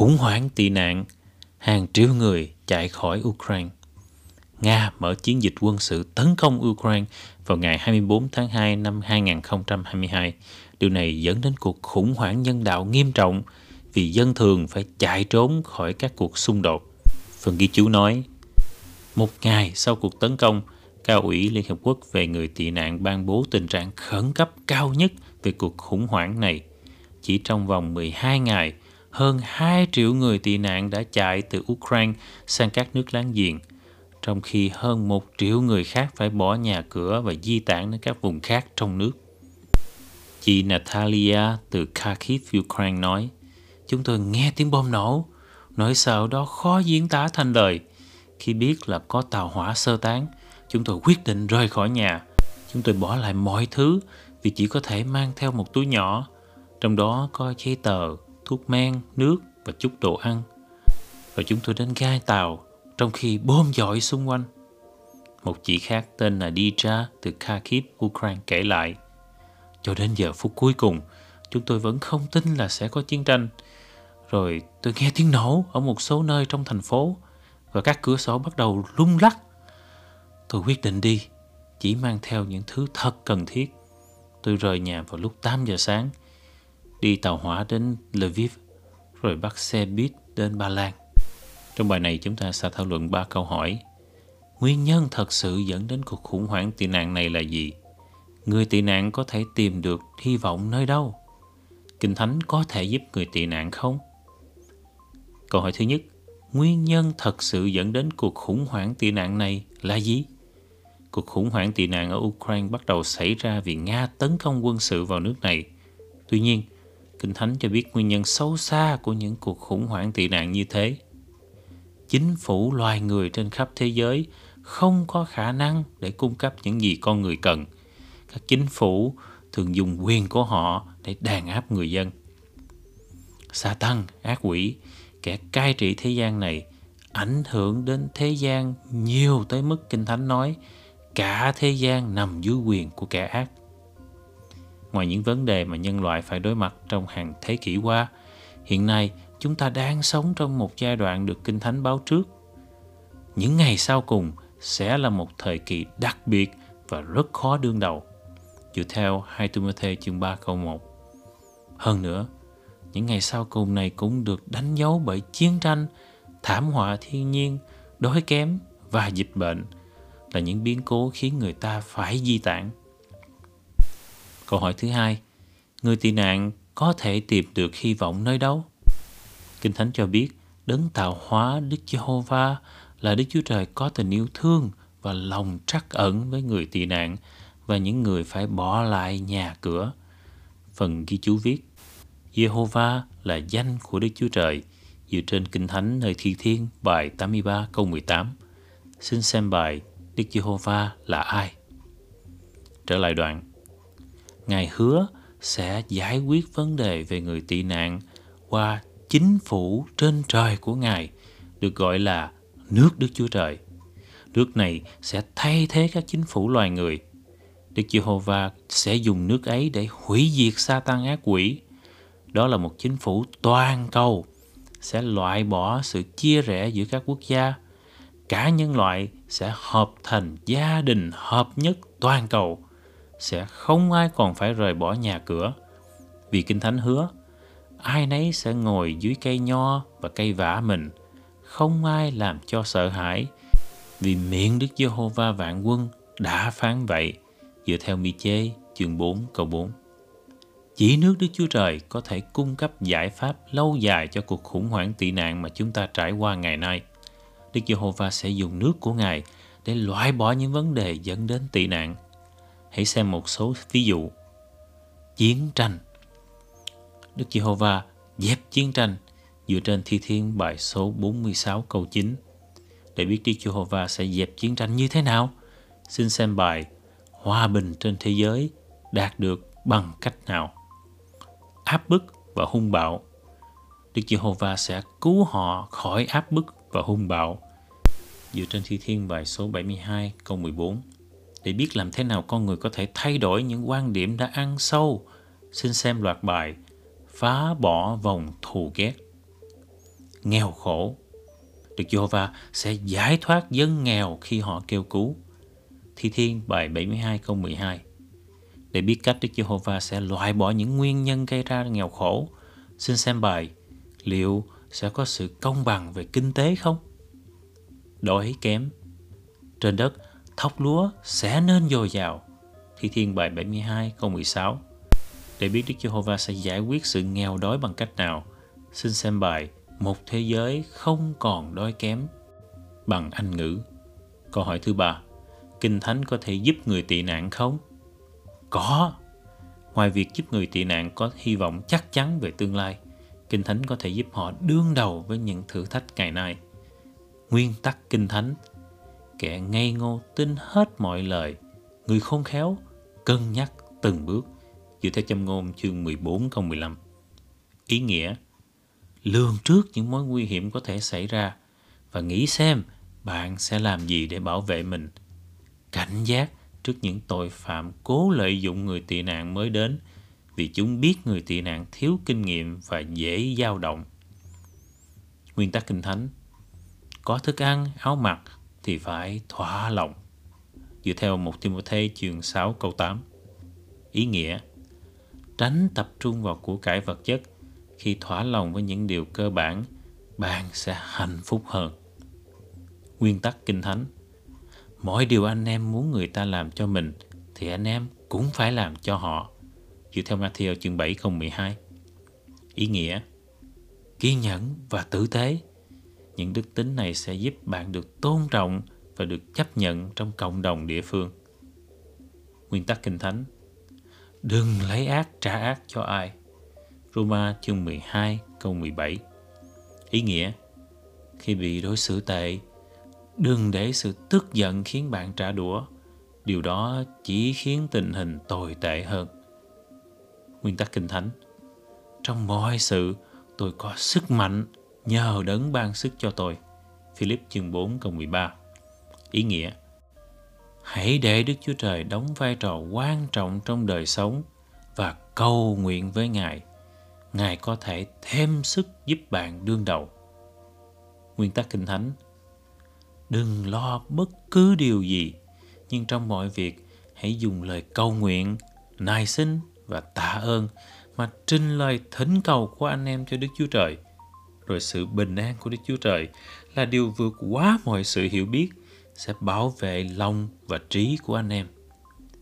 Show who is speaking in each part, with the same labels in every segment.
Speaker 1: Khủng hoảng tị nạn, hàng triệu người chạy khỏi Ukraine. Nga mở chiến dịch quân sự tấn công Ukraine vào ngày 24 tháng 2 năm 2022. Điều này dẫn đến cuộc khủng hoảng nhân đạo nghiêm trọng vì dân thường phải chạy trốn khỏi các cuộc xung đột. Phần ghi chú nói, một ngày sau cuộc tấn công, Cao ủy Liên Hợp Quốc về người tị nạn ban bố tình trạng khẩn cấp cao nhất về cuộc khủng hoảng này. Chỉ trong vòng 12 ngày, hơn 2 triệu người tị nạn đã chạy từ Ukraine sang các nước láng giềng, trong khi hơn 1 triệu người khác phải bỏ nhà cửa và di tản đến các vùng khác trong nước. Chị Natalia từ Kharkiv, Ukraine nói, Chúng tôi nghe tiếng bom nổ, nỗi sợ đó khó diễn tả thành lời. Khi biết là có tàu hỏa sơ tán, chúng tôi quyết định rời khỏi nhà. Chúng tôi bỏ lại mọi thứ vì chỉ có thể mang theo một túi nhỏ, trong đó có giấy tờ, thuốc men, nước và chút đồ ăn. rồi chúng tôi đến gai tàu trong khi bom dội xung quanh. Một chị khác tên là Dija từ Kharkiv, Ukraine kể lại. Cho đến giờ phút cuối cùng, chúng tôi vẫn không tin là sẽ có chiến tranh. Rồi tôi nghe tiếng nổ ở một số nơi trong thành phố và các cửa sổ bắt đầu lung lắc. Tôi quyết định đi, chỉ mang theo những thứ thật cần thiết. Tôi rời nhà vào lúc 8 giờ sáng, đi tàu hỏa đến Lviv, rồi bắt xe buýt đến Ba Lan. Trong bài này chúng ta sẽ thảo luận ba câu hỏi. Nguyên nhân thật sự dẫn đến cuộc khủng hoảng tị nạn này là gì? Người tị nạn có thể tìm được hy vọng nơi đâu? Kinh Thánh có thể giúp người tị nạn không? Câu hỏi thứ nhất, nguyên nhân thật sự dẫn đến cuộc khủng hoảng tị nạn này là gì? Cuộc khủng hoảng tị nạn ở Ukraine bắt đầu xảy ra vì Nga tấn công quân sự vào nước này. Tuy nhiên, Kinh Thánh cho biết nguyên nhân sâu xa của những cuộc khủng hoảng tị nạn như thế. Chính phủ loài người trên khắp thế giới không có khả năng để cung cấp những gì con người cần. Các chính phủ thường dùng quyền của họ để đàn áp người dân. Sa tăng, ác quỷ, kẻ cai trị thế gian này ảnh hưởng đến thế gian nhiều tới mức Kinh Thánh nói cả thế gian nằm dưới quyền của kẻ ác. Ngoài những vấn đề mà nhân loại phải đối mặt trong hàng thế kỷ qua, hiện nay chúng ta đang sống trong một giai đoạn được Kinh Thánh báo trước. Những ngày sau cùng sẽ là một thời kỳ đặc biệt và rất khó đương đầu. Dựa theo 2 Timothy chương 3 câu 1. Hơn nữa, những ngày sau cùng này cũng được đánh dấu bởi chiến tranh, thảm họa thiên nhiên, đói kém và dịch bệnh là những biến cố khiến người ta phải di tản. Câu hỏi thứ hai, người tị nạn có thể tìm được hy vọng nơi đâu? Kinh Thánh cho biết, đấng tạo hóa Đức Giê-hô-va là Đức Chúa Trời có tình yêu thương và lòng trắc ẩn với người tị nạn và những người phải bỏ lại nhà cửa. Phần ghi chú viết, Jehovah là danh của Đức Chúa Trời, dựa trên Kinh Thánh nơi Thi Thiên bài 83 câu 18. Xin xem bài Đức Giê-hô-va là ai? Trở lại đoạn. Ngài hứa sẽ giải quyết vấn đề về người tị nạn qua chính phủ trên trời của Ngài, được gọi là nước Đức Chúa Trời. Nước này sẽ thay thế các chính phủ loài người. Đức Giê-hô-va sẽ dùng nước ấy để hủy diệt sa tăng ác quỷ. Đó là một chính phủ toàn cầu sẽ loại bỏ sự chia rẽ giữa các quốc gia. Cả nhân loại sẽ hợp thành gia đình hợp nhất toàn cầu. Sẽ không ai còn phải rời bỏ nhà cửa. Vì Kinh Thánh hứa, ai nấy sẽ ngồi dưới cây nho và cây vả mình. Không ai làm cho sợ hãi. Vì miệng Đức Giê-hô-va vạn quân đã phán vậy dựa theo mi chê chương 4 câu 4. Chỉ nước Đức Chúa Trời có thể cung cấp giải pháp lâu dài cho cuộc khủng hoảng tị nạn mà chúng ta trải qua ngày nay. Đức Giê-hô-va sẽ dùng nước của Ngài để loại bỏ những vấn đề dẫn đến tị nạn. Hãy xem một số ví dụ. Chiến tranh Đức Giê-hô-va dẹp chiến tranh dựa trên Thi Thiên bài số 46 câu 9. Để biết Đức Giê-hô-va sẽ dẹp chiến tranh như thế nào, xin xem bài Hòa bình trên thế giới đạt được bằng cách nào. Áp bức và hung bạo Đức Giê-hô-va sẽ cứu họ khỏi áp bức và hung bạo. Dựa trên Thi Thiên bài số 72 câu 14 để biết làm thế nào con người có thể thay đổi những quan điểm đã ăn sâu. Xin xem loạt bài Phá bỏ vòng thù ghét. nghèo khổ. Đức Jehovah sẽ giải thoát dân nghèo khi họ kêu cứu. Thi Thiên bài 72 câu 12 Để biết cách Đức Giê-hô-va sẽ loại bỏ những nguyên nhân gây ra nghèo khổ, xin xem bài liệu sẽ có sự công bằng về kinh tế không? Đói kém Trên đất, thóc lúa sẽ nên dồi dào. Thi Thiên bài 72 câu 16 Để biết Đức Giê-hô-va sẽ giải quyết sự nghèo đói bằng cách nào, xin xem bài Một thế giới không còn đói kém bằng Anh ngữ. Câu hỏi thứ ba Kinh Thánh có thể giúp người tị nạn không? Có. Ngoài việc giúp người tị nạn có hy vọng chắc chắn về tương lai, Kinh Thánh có thể giúp họ đương đầu với những thử thách ngày nay. Nguyên tắc Kinh Thánh Kẻ ngây ngô tin hết mọi lời, người khôn khéo cân nhắc từng bước dựa theo châm ngôn chương 14 câu 15. Ý nghĩa lường trước những mối nguy hiểm có thể xảy ra và nghĩ xem bạn sẽ làm gì để bảo vệ mình cảnh giác trước những tội phạm cố lợi dụng người tị nạn mới đến vì chúng biết người tị nạn thiếu kinh nghiệm và dễ dao động. Nguyên tắc kinh thánh Có thức ăn, áo mặc thì phải thỏa lòng. Dựa theo một Timothy chương 6 câu 8. Ý nghĩa Tránh tập trung vào của cải vật chất khi thỏa lòng với những điều cơ bản, bạn sẽ hạnh phúc hơn. Nguyên tắc kinh thánh Mọi điều anh em muốn người ta làm cho mình thì anh em cũng phải làm cho họ. Dựa theo Matthew chương 7 câu 12. Ý nghĩa Kiên nhẫn và tử tế những đức tính này sẽ giúp bạn được tôn trọng và được chấp nhận trong cộng đồng địa phương. Nguyên tắc Kinh Thánh Đừng lấy ác trả ác cho ai. Roma chương 12 câu 17 Ý nghĩa Khi bị đối xử tệ, đừng để sự tức giận khiến bạn trả đũa điều đó chỉ khiến tình hình tồi tệ hơn nguyên tắc kinh thánh trong mọi sự tôi có sức mạnh nhờ đấng ban sức cho tôi. Philip chương 4 câu 13 ý nghĩa. Hãy để Đức Chúa Trời đóng vai trò quan trọng trong đời sống và cầu nguyện với Ngài. Ngài có thể thêm sức giúp bạn đương đầu. Nguyên tắc kinh thánh. Đừng lo bất cứ điều gì, nhưng trong mọi việc, hãy dùng lời cầu nguyện nài xin và tạ ơn mà trình lời thỉnh cầu của anh em cho Đức Chúa Trời. Rồi sự bình an của Đức Chúa Trời là điều vượt quá mọi sự hiểu biết, sẽ bảo vệ lòng và trí của anh em.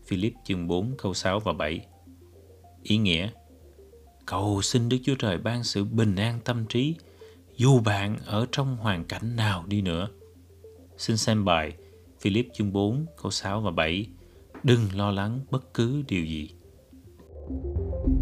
Speaker 1: Philip chương 4 câu 6 và 7 Ý nghĩa, Cầu xin Đức Chúa Trời ban sự bình an tâm trí, dù bạn ở trong hoàn cảnh nào đi nữa. Xin xem bài Philip chương 4 câu 6 và 7 Đừng lo lắng bất cứ điều gì. thank you